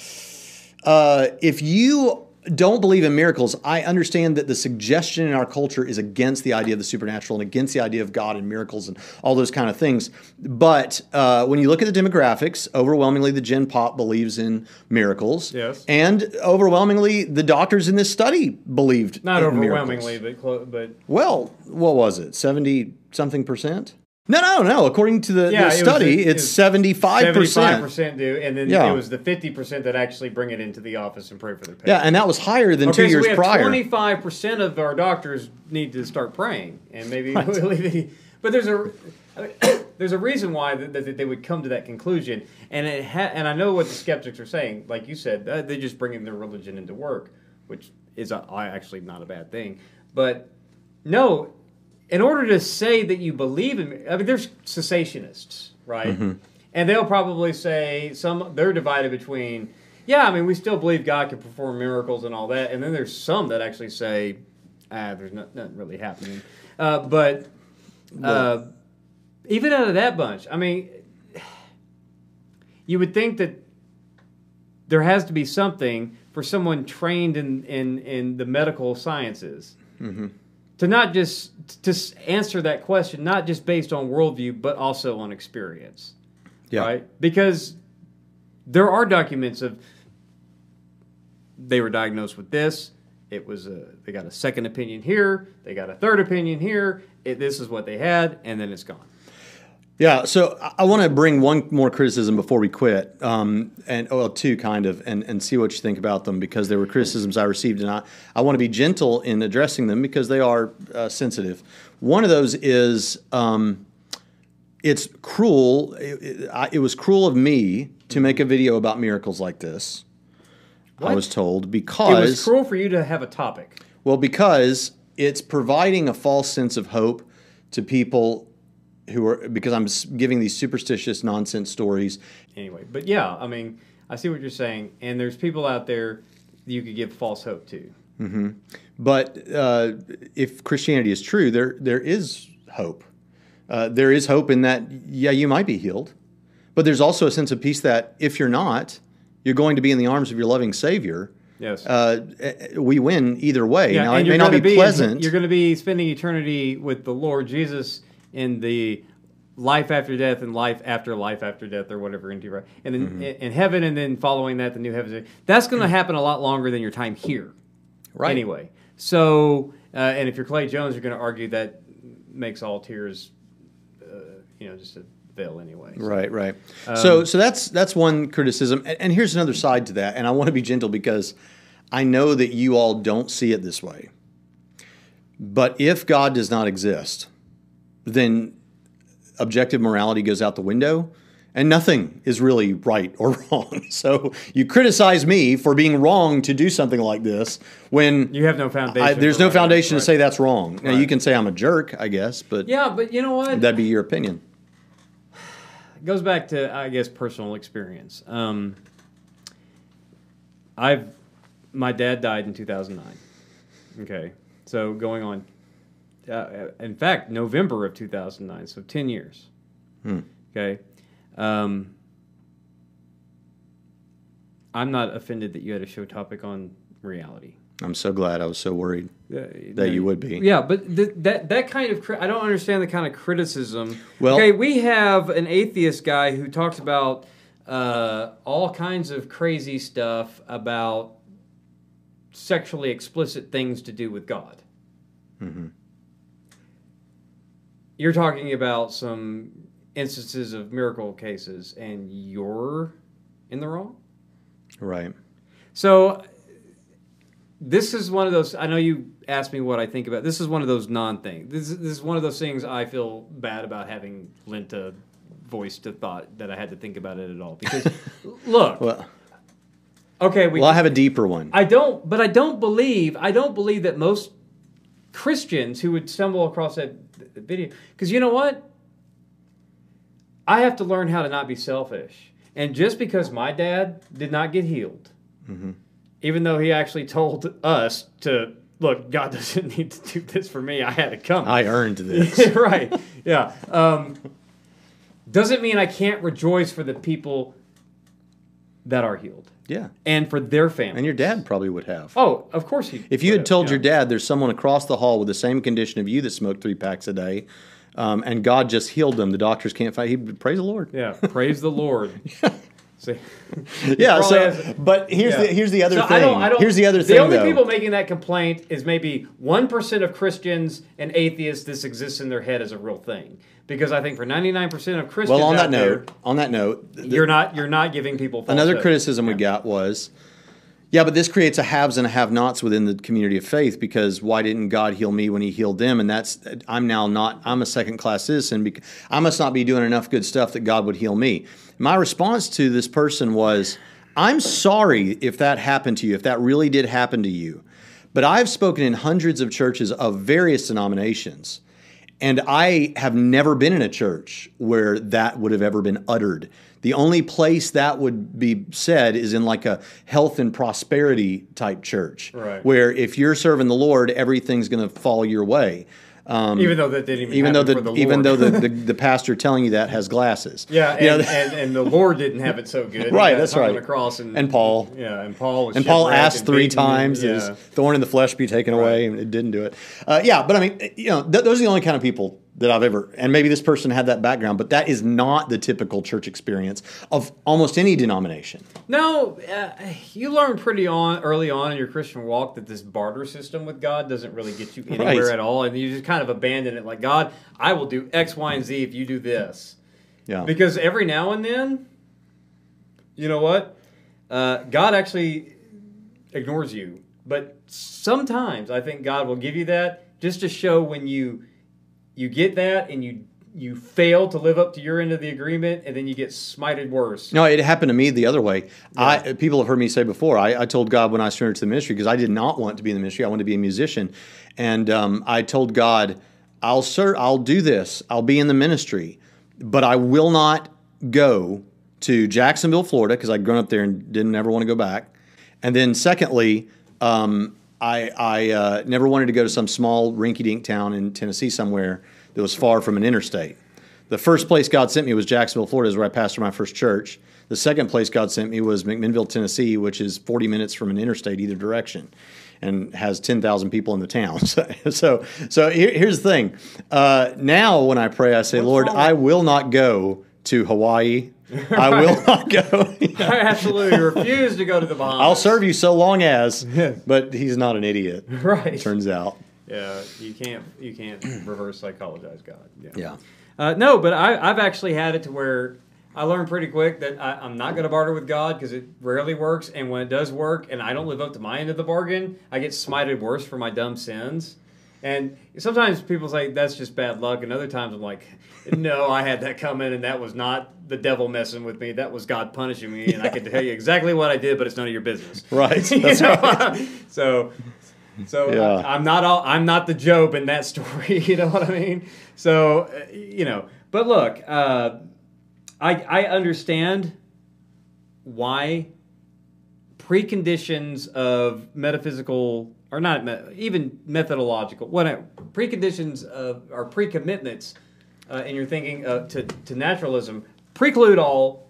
uh, if you don't believe in miracles, I understand that the suggestion in our culture is against the idea of the supernatural and against the idea of God and miracles and all those kind of things. But uh, when you look at the demographics, overwhelmingly the Gen Pop believes in miracles. Yes. And overwhelmingly the doctors in this study believed not in overwhelmingly, miracles. but clo- but Well, what was it? 70 something percent? No, no, no. According to the, Yeah, the study, it it's 75%. Seventy-five percent do, and then Yeah. it was the fifty percent that actually bring it into the office and pray for their patients. Yeah, and that was higher than two okay, so years we have prior. Twenty-five percent of our doctors need to start praying, and maybe. [laughs] but there's a I [coughs] mean, there's a reason why that, they would come to that conclusion, and it ha- and I know what the skeptics are saying. Like you said, uh, they're just bringing their religion into work, which is uh, actually not a bad thing. But no, in order to say that you believe in, I mean, there's cessationists, right? Mm-hmm. And they'll probably say some they're divided between, yeah, I mean, we still believe God can perform miracles and all that, and then there's some that actually say, ah, there's not, nothing really happening. Uh, but uh, even out of that bunch, I mean, you would think that there has to be something for someone trained in in, in the medical sciences to not just to answer that question, not just based on worldview, but also on experience, Yeah. right? Because there are documents of they were diagnosed with this. It was a, they got a second opinion here. They got a third opinion here. It, this is what they had, and then it's gone. Yeah, so I- I want to bring one more criticism before we quit, um, and well, two kind of, and, and see what you think about them because there were criticisms I received, and I, I want to be gentle in addressing them because they are uh, sensitive. One of those is um, it's cruel. It, it, I, it was cruel of me to make a video about miracles like this. I was told because It was cruel for you to have a topic. well, because it's providing a false sense of hope to people who are because I'm giving these superstitious nonsense stories. Anyway, but yeah, I mean, I see what you're saying, and there's people out there you could give false hope to. But uh, if Christianity is true, there there is hope. Uh, there is hope in that, yeah, you might be healed, but there's also a sense of peace that if you're not, you're going to be in the arms of your loving Savior. Yes. Uh, eh, we win either way. now, it may not gonna be, pleasant. You're going to be spending eternity with the Lord Jesus in the life after death and life after life after death or whatever into right and then Mm-hmm. in, in heaven and then following that the new heavens that's going to happen a lot longer than your time here Right. anyway so uh, and if you're Clay Jones you're going to argue that makes all tears uh, you know just a veil anyway So- Right, right. Um, so, so that's that's one criticism, and, and here's another side to that. And I want to be gentle because I know that you all don't see it this way. But if God does not exist, then objective morality goes out the window, and nothing is really right or [laughs] wrong. So you criticize me for being wrong to do something like this when you have no foundation I, there's no right, foundation right. to say that's wrong. Now you can say I'm a jerk, I guess, but yeah but you know what that'd be your opinion. It [sighs] goes back to I guess personal experience. Um, I've my dad died in 2009. Okay, so going on, uh, in fact, November of 2009. So 10 years. Hmm. Okay, um, I'm not offended that you had a show topic on reality. I'm so glad. I was so worried Uh, that you would be. Yeah, but th- that that kind of cri- I don't understand the kind of criticism. Well- okay, we have an atheist guy who talks about uh, all kinds of crazy stuff about sexually explicit things to do with God. Mm-hmm. You're talking about some instances of miracle cases, and you're in the wrong. Right. So this is one of those. I know you asked me what I think about. This is one of those non things. This, is- this is one of those things I feel bad about having lent a voice to thought that I had to think about it at all. Because [laughs] look, Well, okay, we. well, I have a deeper one. I don't, but I don't believe. I don't believe that most Christians who would stumble across that th- video, because you know what, I have to learn how to not be selfish. And just because my dad did not get healed, even though he actually told us to look, God [laughs] doesn't need to do this for me. I had to come. I earned this. [laughs] right. Yeah. Um, doesn't mean I can't rejoice for the people that are healed yeah. and for their family. And your dad probably would have. Oh, of course he. If you had told have, your dad there's someone across the hall with the same condition of you that smoked three packs a day, um, and God just healed them, the doctors can't find. He'd praise the Lord. Yeah, praise the Lord. [laughs] See, [laughs] Yeah. So, has- but here's yeah. the here's the other So thing. I don't, I don't, here's the other the thing. The only though. people making that complaint is maybe one percent of Christians and atheists. This exists in their head as a real thing because I think for ninety nine percent of Christians, well, on that note, on that note, there, you're not you're not giving people Another hope. criticism we got was, yeah, but this creates a haves and a have-nots within the community of faith because why didn't God heal me when He healed them? And that's I'm now not I'm a second-class citizen because I must not be doing enough good stuff that God would heal me. My response to this person was, I'm sorry if that happened to you, if that really did happen to you, but I've spoken in hundreds of churches of various denominations. And I have never been in a church where that would have ever been uttered. The only place that would be said is in like a health and prosperity type church, Right. where if you're serving the Lord, everything's going to fall your way. Um, even though that didn't even, even though the, the even though the, the, the pastor telling you that has glasses. yeah, You know, and, and, and the Lord didn't have it so good. Right, that's right. the cross and, And Paul. yeah, and Paul was and Paul asked and three beaten and- times yeah. his thorn in the flesh be taken away, and it didn't do it. Uh, yeah, but I mean, you know, th- those are the only kind of people that I've ever, and maybe this person had that background, but that is not the typical church experience of almost any denomination. No, uh, you learn pretty on early on in your Christian walk that this barter system with God doesn't really get you anywhere Right. at all, and you just kind of abandon it. Like God, I will do X, Y, and Z if you do this. Yeah. Because every now and then, you know what? Uh, God actually ignores you, but sometimes I think God will give you that just to show when you you get that and you you fail to live up to your end of the agreement, and then you get smited worse. No, it happened to me the other way. I people have heard me say before. I, I told God when I surrendered to the ministry because I did not want to be in the ministry. I wanted to be a musician, and um, I told God, "I'll sir, I'll do this. I'll be in the ministry, but I will not go to Jacksonville, Florida, because I'd grown up there and didn't ever want to go back. And then secondly, um, I, I uh, never wanted to go to some small rinky-dink town in Tennessee somewhere that was far from an interstate. The first place God sent me was Jacksonville, Florida, is where I pastored my first church. The second place God sent me was McMinnville, Tennessee, which is 40 minutes from an interstate either direction, and has 10,000 people in the town. [laughs] So, so, so here, here's the thing. Uh, now, when I pray, I say, Lord. I will not go to Hawaii. [laughs] I will not go. [laughs] I absolutely refuse to go to the Bahamas. I'll serve you so long as. [laughs] But he's not an idiot. Right. Turns out. Yeah, you can't you can't reverse psychologize God. Yeah. Yeah. Uh, no, but I, I've actually had it to where I learned pretty quick that I, I'm not going to barter with God because it rarely works, and when it does work, and I don't live up to my end of the bargain, I get smited worse for my dumb sins. And sometimes people say that's just bad luck, and other times I'm like, no, I had that coming, and that was not the devil messing with me. That was God punishing me, and I can tell you exactly what I did, but it's none of your business. [laughs] Right. [laughs] You know? right. [laughs] so, so Yeah. I, am not all, I'm not the Job in that story. You know what I mean? So uh, you know, but look, uh, I I understand why preconditions of metaphysical or not even methodological what preconditions of or pre-commitments uh, in your thinking to, to naturalism preclude all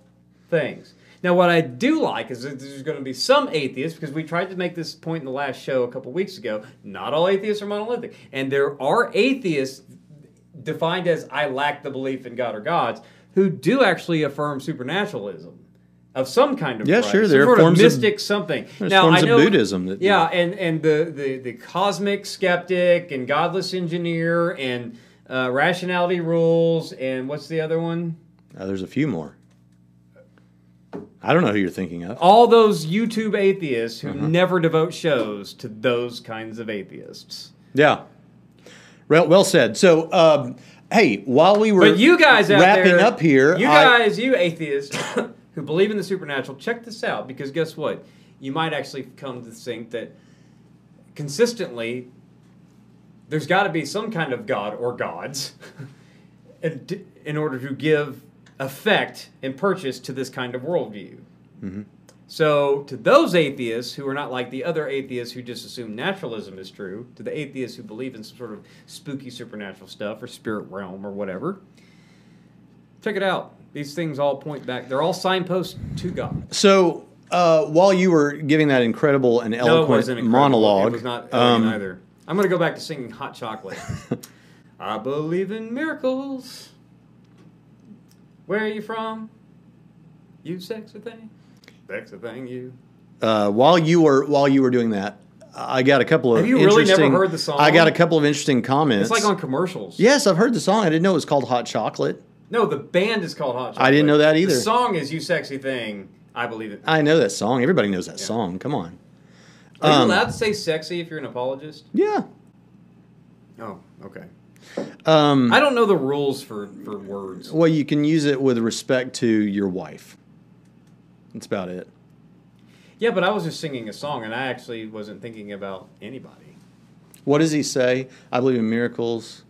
things. Now what i do like is that there's going to be some atheists because we tried to make this point in the last show a couple weeks ago not all atheists are monolithic. And there are atheists defined as i lack the belief in god or gods who do actually affirm supernaturalism of some kind of Yeah, sure, there are sort forms of of- something. there's now forms I of know, Buddhism that- yeah, and and the, the the cosmic skeptic and godless engineer and uh, rationality rules and what's the other one? Uh, there's a few more. I don't know who you're thinking of. All those YouTube atheists who Uh-huh. never devote shows to those kinds of atheists. Yeah. Well, well said. So, um, hey, while we were But you guys wrapping there, up here, you I- guys, you atheists [coughs] who believe in the supernatural, check this out because guess what? You might actually come to think that consistently there's got to be some kind of god or gods [laughs] in, in order to give effect and purchase to this kind of worldview. Mm-hmm. So, to those atheists who are not like the other atheists who just assume naturalism is true, to the atheists who believe in some sort of spooky supernatural stuff or spirit realm or whatever, check it out. These things all point back. They're all signposts to God. so uh, while you were giving that incredible and No, eloquent wasn't incredible. monologue, It was not um, either. I'm going to go back to singing Hot Chocolate. [laughs] I believe in miracles. Where are you from? You sexy thing. Sexy thing, you. uh, while you were while you were doing that, I got a couple of Have you really never heard the song? I got a couple of interesting comments. It's like on commercials. Yes, I've heard the song. I didn't know it was called Hot Chocolate. No, the band is called Hot Chocolate. I didn't know that either. The song is You Sexy Thing. I believe it. I know that song. Everybody knows that song. Come on. Are you Um, allowed to say sexy if you're an apologist? Yeah. Oh, okay. Um, I don't know the rules for, for words. well, you can use it with respect to your wife. That's about it. Yeah, but I was just singing a song, and I actually wasn't thinking about anybody. What does he say? I believe in miracles.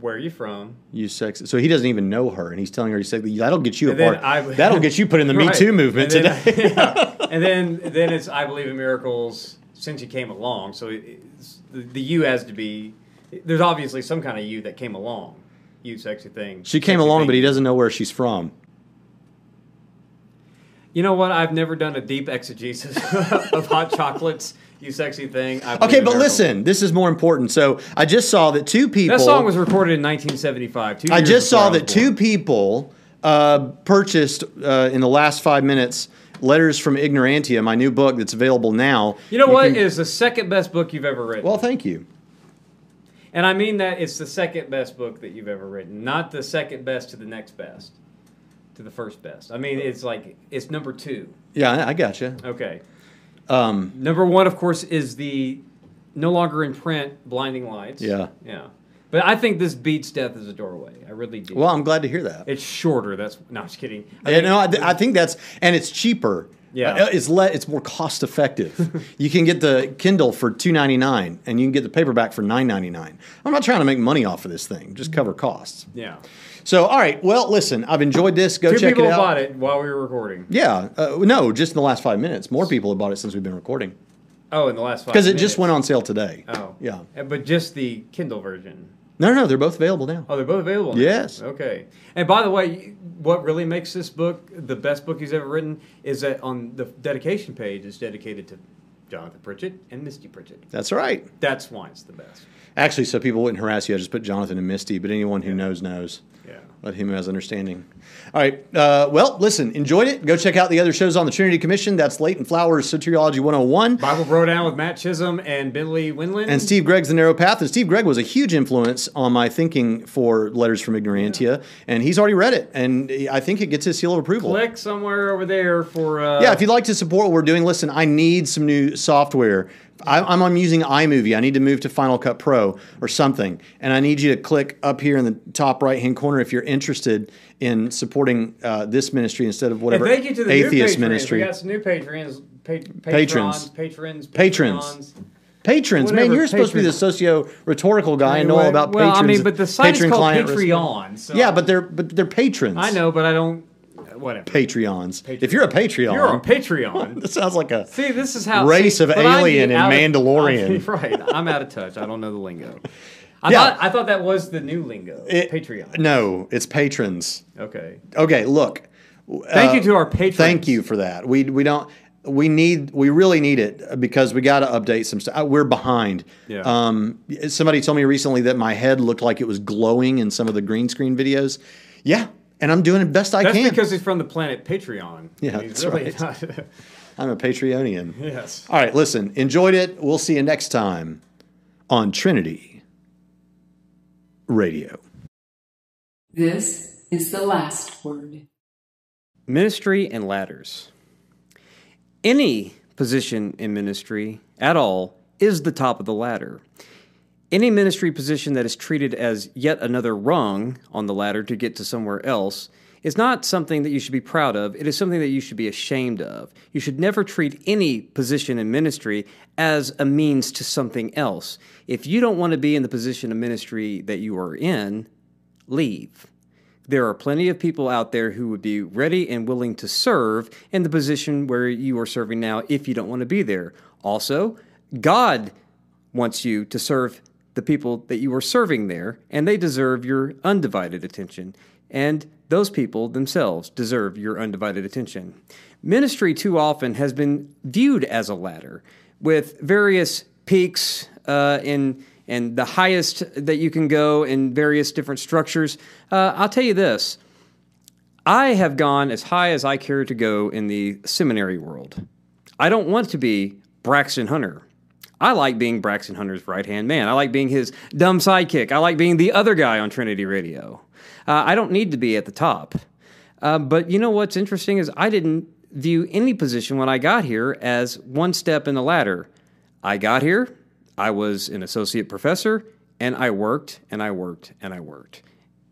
Where are you from? You sex. So he doesn't even know her, and he's telling her he's sexy. That'll get you And apart. I- That'll get you put in the [laughs] Me Too movement And then- today. [laughs] yeah. [laughs] And then then it's I believe in miracles since you came along. So it's, the, the you has to be. There's obviously some kind of you that came along. You sexy thing. she came Sexy along, thing. but he doesn't know where she's from. You know what? I've never done a deep exegesis [laughs] of hot chocolates. You sexy thing. I Okay, but listen, this is more important. So I just saw that two people. That song was recorded in 1975. Two I just saw that two people uh, purchased uh, in the last five minutes letters from Ignorantia, my new book that's available now. You know what? can- Is the second best book you've ever written. well, thank you. And I mean that it's the second best book that you've ever written, not the second best to the next best, to the first best. I mean, it's like it's number two. Yeah, I, I gotcha. Okay. Um, Number one, of course, is the no longer in print Blinding Lights. Yeah. Yeah. But I think this beats Death as a Doorway. I really do. well, I'm glad to hear that. it's shorter. That's no, I'm just kidding. I Yeah, think- no, I, th- I think that's and it's cheaper. Yeah. Uh, it's le- it's more cost effective. [laughs] you can get the Kindle for two ninety nine, and you can get the paperback for nine ninety nine. I'm not trying to make money off of this thing; just cover costs. yeah. So, all right. Well, listen, I've enjoyed this. Go Two check people it out. More people bought it while we were recording. Yeah, uh, no, just in the last five minutes. More people have bought it since we've been recording. Oh, in the last five because it just went on sale today. Oh, Yeah. Uh, But just the Kindle version. No, no, they're both available now. Oh, they're both available. now? Yes. Okay. And by the way, what really makes this book the best book he's ever written is that on the dedication page is dedicated to Jonathan Pritchett and Misty Pritchett. That's right. That's why it's the best. Actually, so people wouldn't harass you, I just put Jonathan and Misty, but anyone who knows knows. Yeah. Let him who has understanding. All right. Uh, well, listen, enjoyed it. Go check out the other shows on the Trinity Commission. That's Leighton Flowers Soteriology 101. Bible Bro Down with Matt Chisholm and Bentley Winland. And Steve Gregg's The Narrow Path. And Steve Gregg was a huge influence on my thinking for Letters from Ignorantia. And he's already read it. And I think it gets his seal of approval. Click somewhere over there for. Uh, Yeah, if you'd like to support what we're doing, listen, I need some new software. I, I'm, I'm using iMovie. I need to move to Final Cut Pro or something. And I need you to click up here in the top right hand corner if you're interested in supporting uh, this ministry instead of And whatever thank you to the atheist new patrons. ministry. We got some new patrons. Pa- Patrons. patrons. Patrons. Patrons. Patrons, man, you're supposed to be the socio rhetorical guy and know all about well, I mean, but the site is called Patreon, so- yeah, but they're but they're patrons. I know, but I don't. Whatever. Patreons. If you're a Patreon, You're on Patreon. [laughs] this sounds like a See, this is how race see, of alien and out of- Mandalorian. [laughs] right, I'm out of touch. I don't know the lingo. I Yeah. thought I thought that was the new lingo. It- Patreon. No, it's patrons. Okay. Okay, look. Thank uh, you to our patrons. Thank you for that. We we don't we need we really need it because we got to update some stuff. We're behind. Yeah. Um, somebody told me recently that my head looked like it was glowing in some of the green screen videos. Yeah, and I'm doing the best I That's can. because he's from the planet Patreon. Yeah, He's that's really right. not- [laughs] [laughs] I'm a Patreonian. yes. All right, listen. Enjoyed it. We'll see you next time on Trinity Radio. This is the last word. Ministry and ladders. Any position in ministry at all is the top of the ladder. Any ministry position that is treated as yet another rung on the ladder to get to somewhere else is not something that you should be proud of. It is something that you should be ashamed of. You should never treat any position in ministry as a means to something else. If you don't want to be in the position of ministry that you are in, leave. There are plenty of people out there who would be ready and willing to serve in the position where you are serving now if you don't want to be there. Also, God wants you to serve the people that you are serving there, and they deserve your undivided attention. And those people themselves deserve your undivided attention. Ministry too often has been viewed as a ladder with various peaks uh, in and the highest that you can go in various different structures. Uh, I'll tell you this I have gone as high as I care to go in the seminary world. I don't want to be Braxton Hunter. I like being Braxton Hunter's right hand man. I like being his dumb sidekick. I like being the other guy on Trinity Radio. Uh, I don't need to be at the top. Uh, but you know what's interesting is I didn't view any position when I got here as one step in the ladder. I got here, I was an associate professor, and I worked and I worked and I worked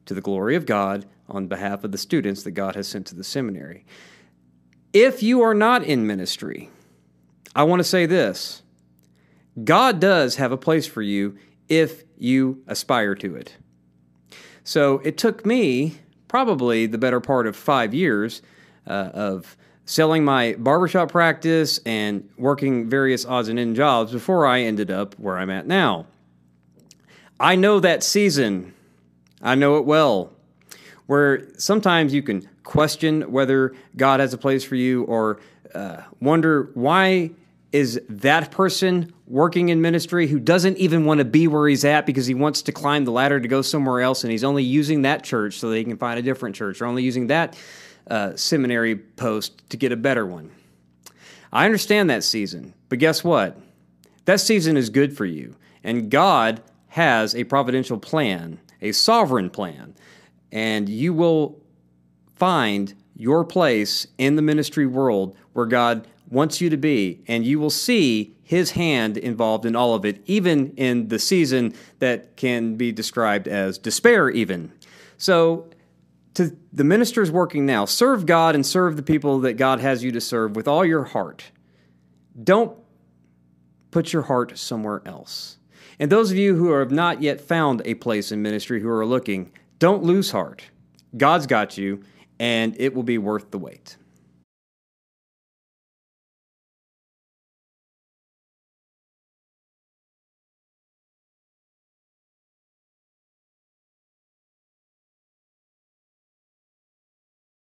to the glory of God on behalf of the students that God has sent to the seminary. If you are not in ministry, I want to say this God does have a place for you if you aspire to it. So it took me probably the better part of five years uh, of selling my barbershop practice and working various odds and end jobs before I ended up where I'm at now. I know that season. I know it well. Where sometimes you can question whether God has a place for you or uh, wonder why is that person working in ministry who doesn't even want to be where he's at because he wants to climb the ladder to go somewhere else and he's only using that church so that he can find a different church or only using that uh, seminary post to get a better one. I understand that season, but guess what? That season is good for you, and God has a providential plan, a sovereign plan, and you will find your place in the ministry world where God wants you to be, and you will see His hand involved in all of it, even in the season that can be described as despair, even. So, to the ministers working now, serve God and serve the people that God has you to serve with all your heart. Don't put your heart somewhere else. And those of you who have not yet found a place in ministry who are looking, don't lose heart. God's got you, and it will be worth the wait.